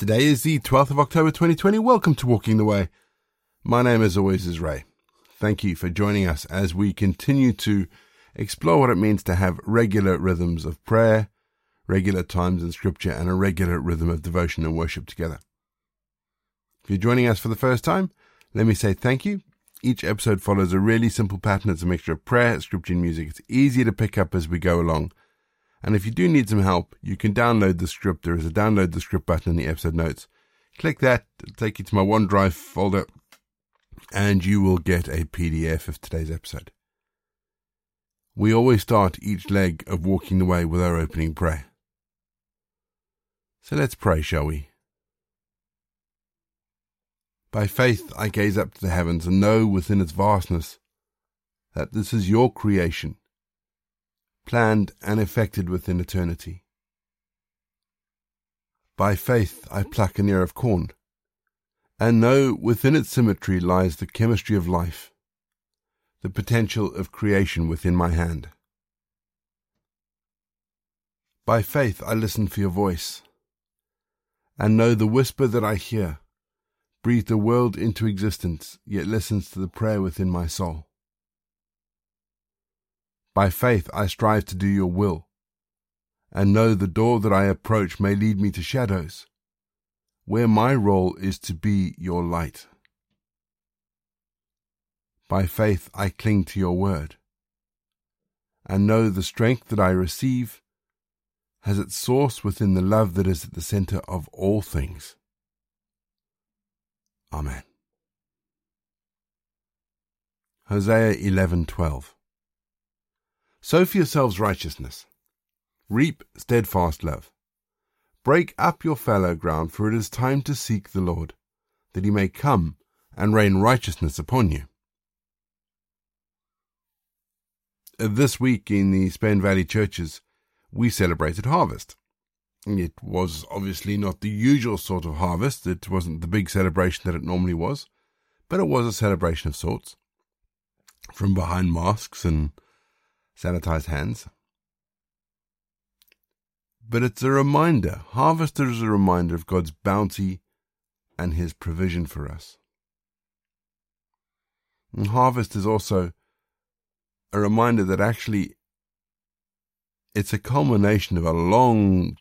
Today is the 12th of October 2020. Welcome to Walking the Way. My name, as always, is Ray. Thank you for joining us as we continue to explore what it means to have regular rhythms of prayer, regular times in Scripture, and a regular rhythm of devotion and worship together. If you're joining us for the first time, let me say thank you. Each episode follows a really simple pattern. It's a mixture of prayer, scripture, and music. It's easy to pick up as we go along. And if you do need some help, you can download the script. There is a download the script button in the episode notes. Click that, it'll take you to my OneDrive folder, and you will get a PDF of today's episode. We always start each leg of walking the way with our opening prayer. So let's pray, shall we? By faith I gaze up to the heavens and know within its vastness that this is your creation planned and effected within eternity. By faith I pluck an ear of corn, and know within its symmetry lies the chemistry of life, the potential of creation within my hand. By faith I listen for your voice, and know the whisper that I hear breathed the world into existence, yet listens to the prayer within my soul. By faith I strive to do your will, and know the door that I approach may lead me to shadows, where my role is to be your light. By faith I cling to your word, and know the strength that I receive has its source within the love that is at the center of all things. Amen. Hosea 11:12 Sow for yourselves righteousness. Reap steadfast love. Break up your fallow ground, for it is time to seek the Lord, that he may come and rain righteousness upon you. This week in the Spen Valley churches, we celebrated harvest. It was obviously not the usual sort of harvest. It wasn't the big celebration that it normally was, but it was a celebration of sorts. From behind masks and sanitize hands. But it's a reminder, harvest is a reminder of God's bounty and His provision for us. And harvest is also a reminder that actually it's a culmination of a long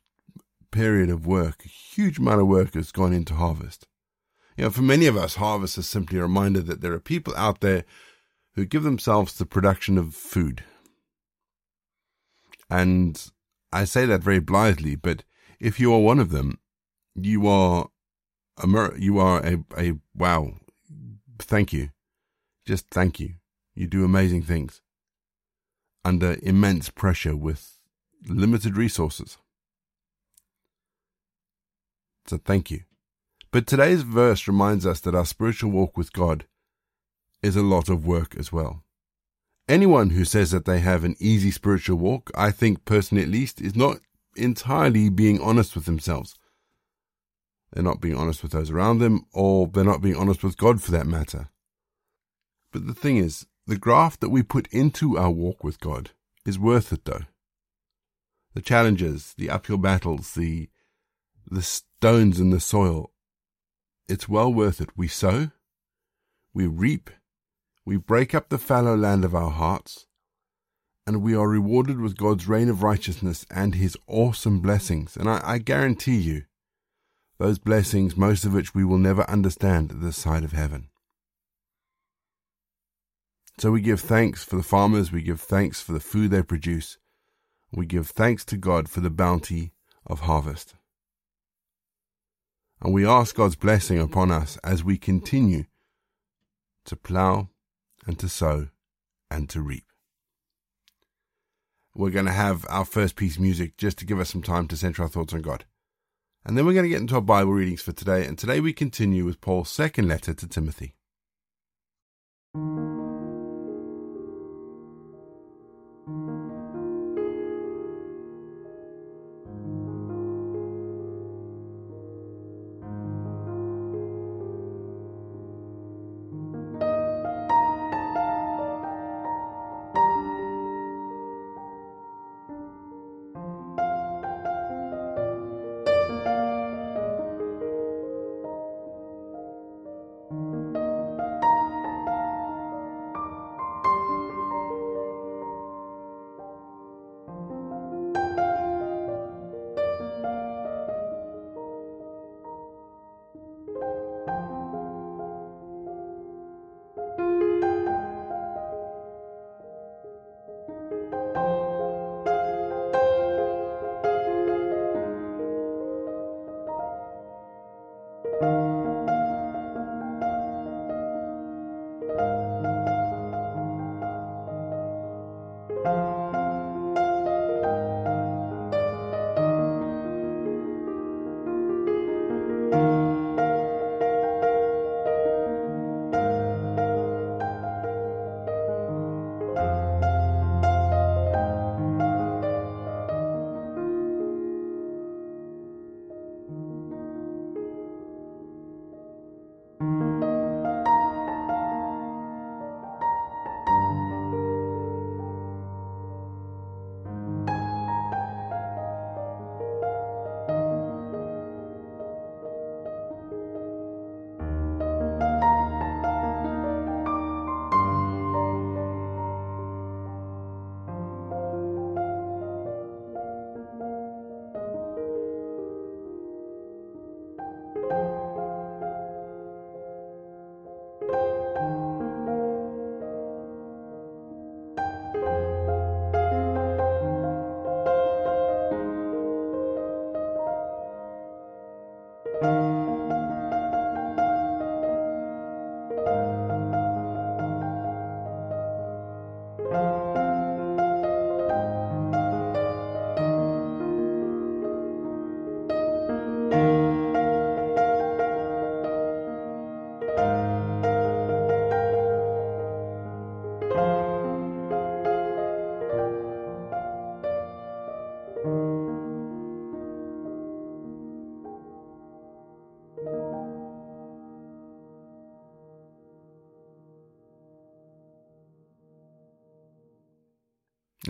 period of work. A huge amount of work has gone into harvest. You know, for many of us, harvest is simply a reminder that there are people out there who give themselves the production of food, and I say that very blithely, but if you are one of them, you are a you are a, a wow. Thank you. Just thank you. You do amazing things under immense pressure with limited resources. So thank you. But today's verse reminds us that our spiritual walk with God is a lot of work as well. Anyone who says that they have an easy spiritual walk, I think personally at least, is not entirely being honest with themselves. They're not being honest with those around them, or they're not being honest with God for that matter. But the thing is, the graft that we put into our walk with God is worth it though. The challenges, the uphill battles, the the stones in the soil, it's well worth it. We sow, we reap, we break up the fallow land of our hearts, and we are rewarded with God's reign of righteousness and His awesome blessings. And I, I guarantee you, those blessings, most of which we will never understand at this side of heaven. So we give thanks for the farmers, we give thanks for the food they produce, we give thanks to God for the bounty of harvest. And we ask God's blessing upon us as we continue to plough and to sow and to reap. We're going to have our first piece of music just to give us some time to center our thoughts on God. And then we're going to get into our Bible readings for today. And today we continue with Paul's second letter to Timothy.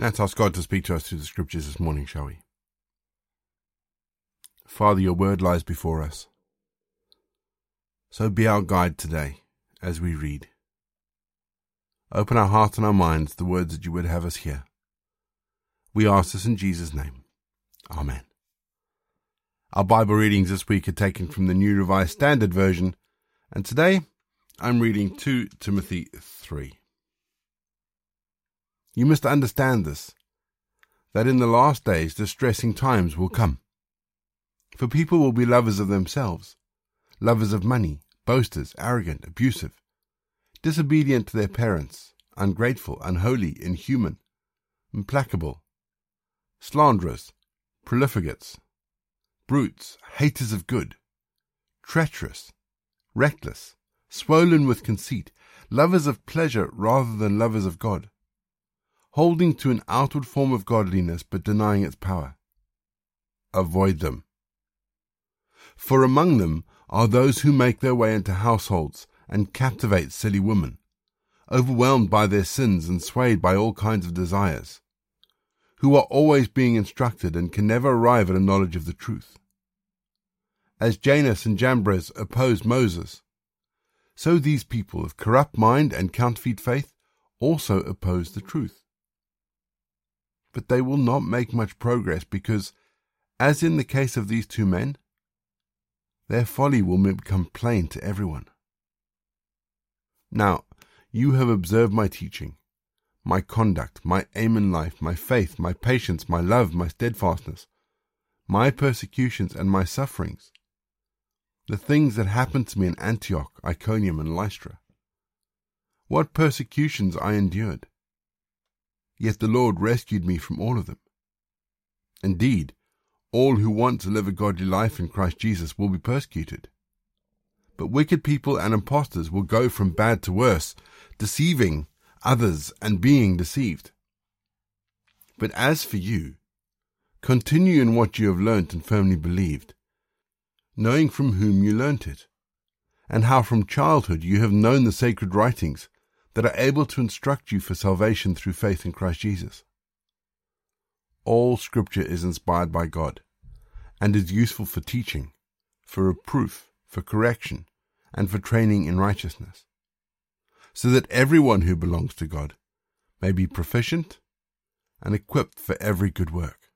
Let's ask God to speak to us through the scriptures this morning, shall we? Father, your word lies before us. So be our guide today as we read. Open our hearts and our minds to the words that you would have us hear. We ask this in Jesus' name. Amen. Our Bible readings this week are taken from the New Revised Standard Version, and today I'm reading 2 Timothy 3. You must understand this, that in the last days distressing times will come. For people will be lovers of themselves, lovers of money, boasters, arrogant, abusive, disobedient to their parents, ungrateful, unholy, inhuman, implacable, slanderers, profligates, brutes, haters of good, treacherous, reckless, swollen with conceit, lovers of pleasure rather than lovers of God, holding to an outward form of godliness but denying its power. Avoid them. For among them are those who make their way into households and captivate silly women, overwhelmed by their sins and swayed by all kinds of desires, who are always being instructed and can never arrive at a knowledge of the truth. As Jannes and Jambres opposed Moses, so these people of corrupt mind and counterfeit faith also oppose the truth. But they will not make much progress because, as in the case of these two men, their folly will become plain to everyone. Now, you have observed my teaching, my conduct, my aim in life, my faith, my patience, my love, my steadfastness, my persecutions, and my sufferings, the things that happened to me in Antioch, Iconium, and Lystra. What persecutions I endured! Yet the Lord rescued me from all of them. Indeed, all who want to live a godly life in Christ Jesus will be persecuted. But wicked people and impostors will go from bad to worse, deceiving others and being deceived. But as for you, continue in what you have learnt and firmly believed, knowing from whom you learnt it, and how from childhood you have known the sacred writings that are able to instruct you for salvation through faith in Christ Jesus. All scripture is inspired by God and is useful for teaching, for reproof, for correction, and for training in righteousness, so that everyone who belongs to God may be proficient and equipped for every good work.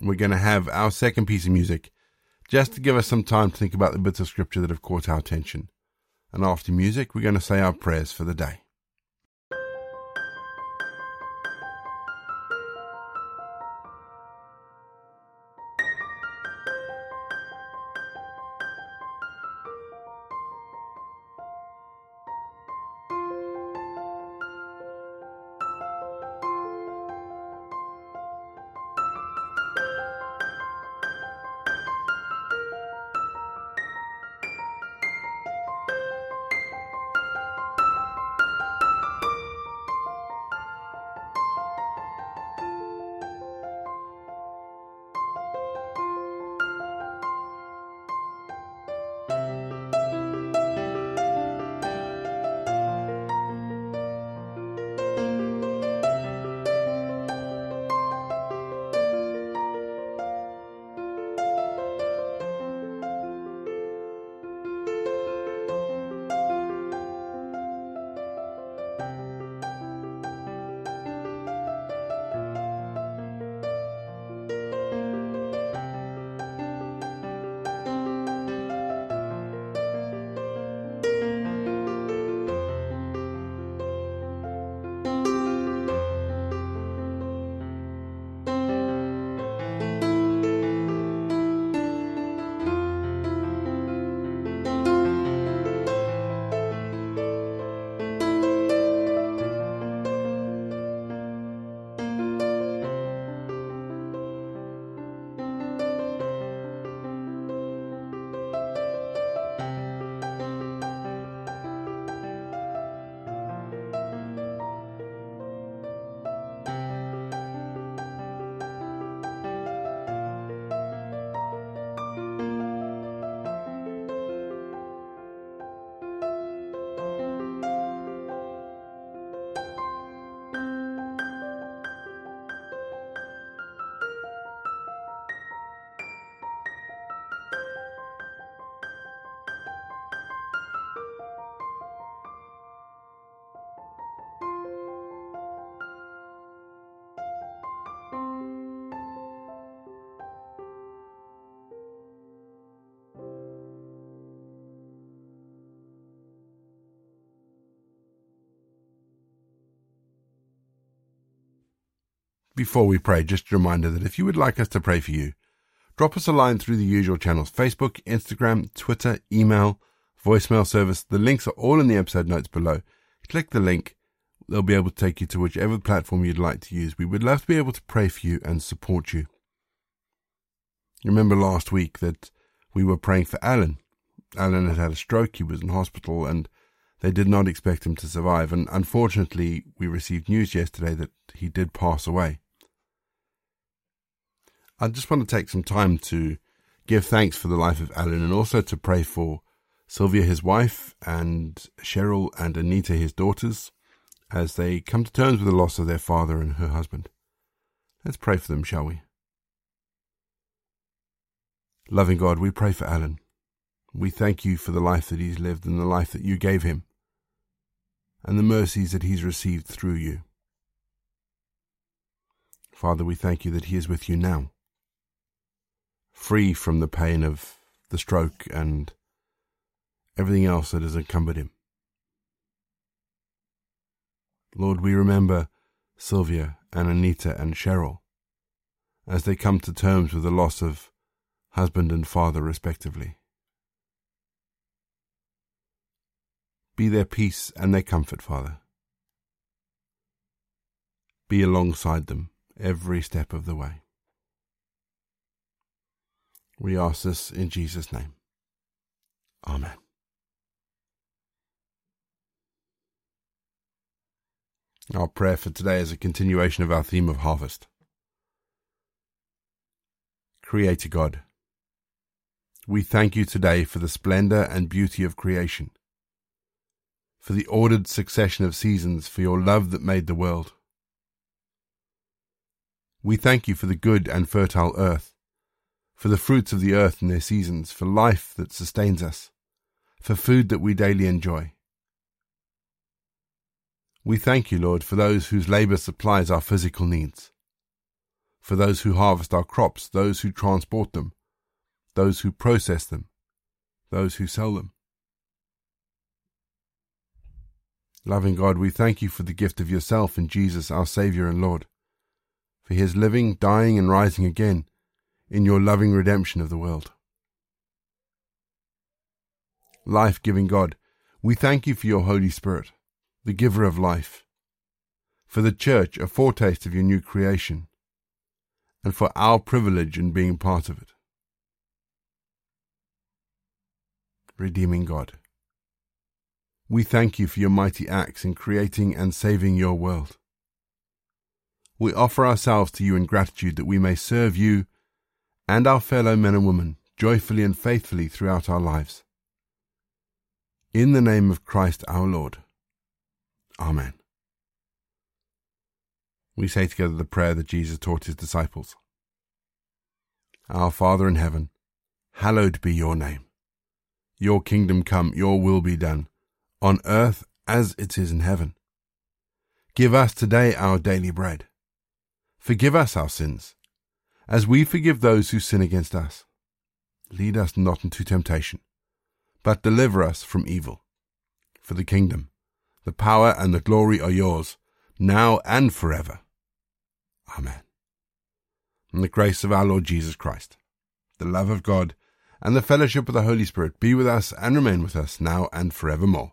We're going to have our second piece of music just to give us some time to think about the bits of scripture that have caught our attention. And after music, we're going to say our prayers for the day. Before we pray, just a reminder that if you would like us to pray for you, drop us a line through the usual channels Facebook, Instagram, Twitter, email, voicemail service. The links are all in the episode notes below. Click the link, they'll be able to take you to whichever platform you'd like to use. We would love to be able to pray for you and support you. Remember last week that we were praying for Alan. Alan had had a stroke, he was in hospital, and they did not expect him to survive. And unfortunately, we received news yesterday that he did pass away. I just want to take some time to give thanks for the life of Alan and also to pray for Sylvia, his wife, and Cheryl and Anita, his daughters, as they come to terms with the loss of their father and her husband. Let's pray for them, shall we? Loving God, we pray for Alan. We thank you for the life that he's lived and the life that you gave him, and the mercies that he's received through you. Father, we thank you that he is with you now free from the pain of the stroke and everything else that has encumbered him. Lord, we remember Sylvia and Anita and Cheryl as they come to terms with the loss of husband and father, respectively. Be their peace and their comfort, Father. Be alongside them every step of the way. We ask this in Jesus' name. Amen. Our prayer for today is a continuation of our theme of harvest. Creator God, we thank you today for the splendor and beauty of creation, for the ordered succession of seasons, for your love that made the world. We thank you for the good and fertile earth, for the fruits of the earth in their seasons, for life that sustains us, for food that we daily enjoy. We thank you, Lord, for those whose labour supplies our physical needs, for those who harvest our crops, those who transport them, those who process them, those who sell them. Loving God, we thank you for the gift of yourself in Jesus, our Saviour and Lord, for his living, dying, and rising again in your loving redemption of the world. Life giving God, we thank you for your Holy Spirit, the giver of life, for the Church, a foretaste of your new creation, and for our privilege in being part of it. Redeeming God, we thank you for your mighty acts in creating and saving your world. We offer ourselves to you in gratitude that we may serve you and our fellow men and women joyfully and faithfully throughout our lives. In the name of Christ our Lord. Amen. We say together the prayer that Jesus taught his disciples. Our Father in heaven, hallowed be your name. Your kingdom come, your will be done, on earth as it is in heaven. Give us today our daily bread. Forgive us our sins as we forgive those who sin against us. Lead us not into temptation, but deliver us from evil. For the kingdom, the power, and the glory are yours, now and forever. Amen. And the grace of our Lord Jesus Christ, the love of God, and the fellowship of the Holy Spirit be with us and remain with us now and forevermore.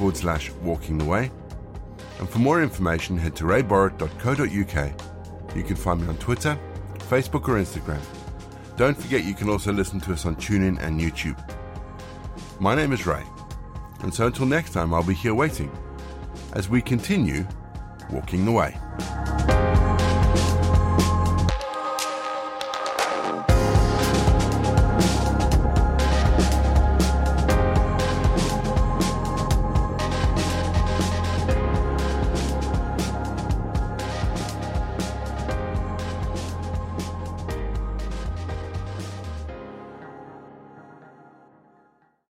forward slash walking the way. And for more information, head to rayborrett.co.uk. You can find me on Twitter Facebook or Instagram. Don't forget you can also listen to us on TuneIn and YouTube. My name is Ray, and so until next time, I'll be here waiting as we continue walking the way.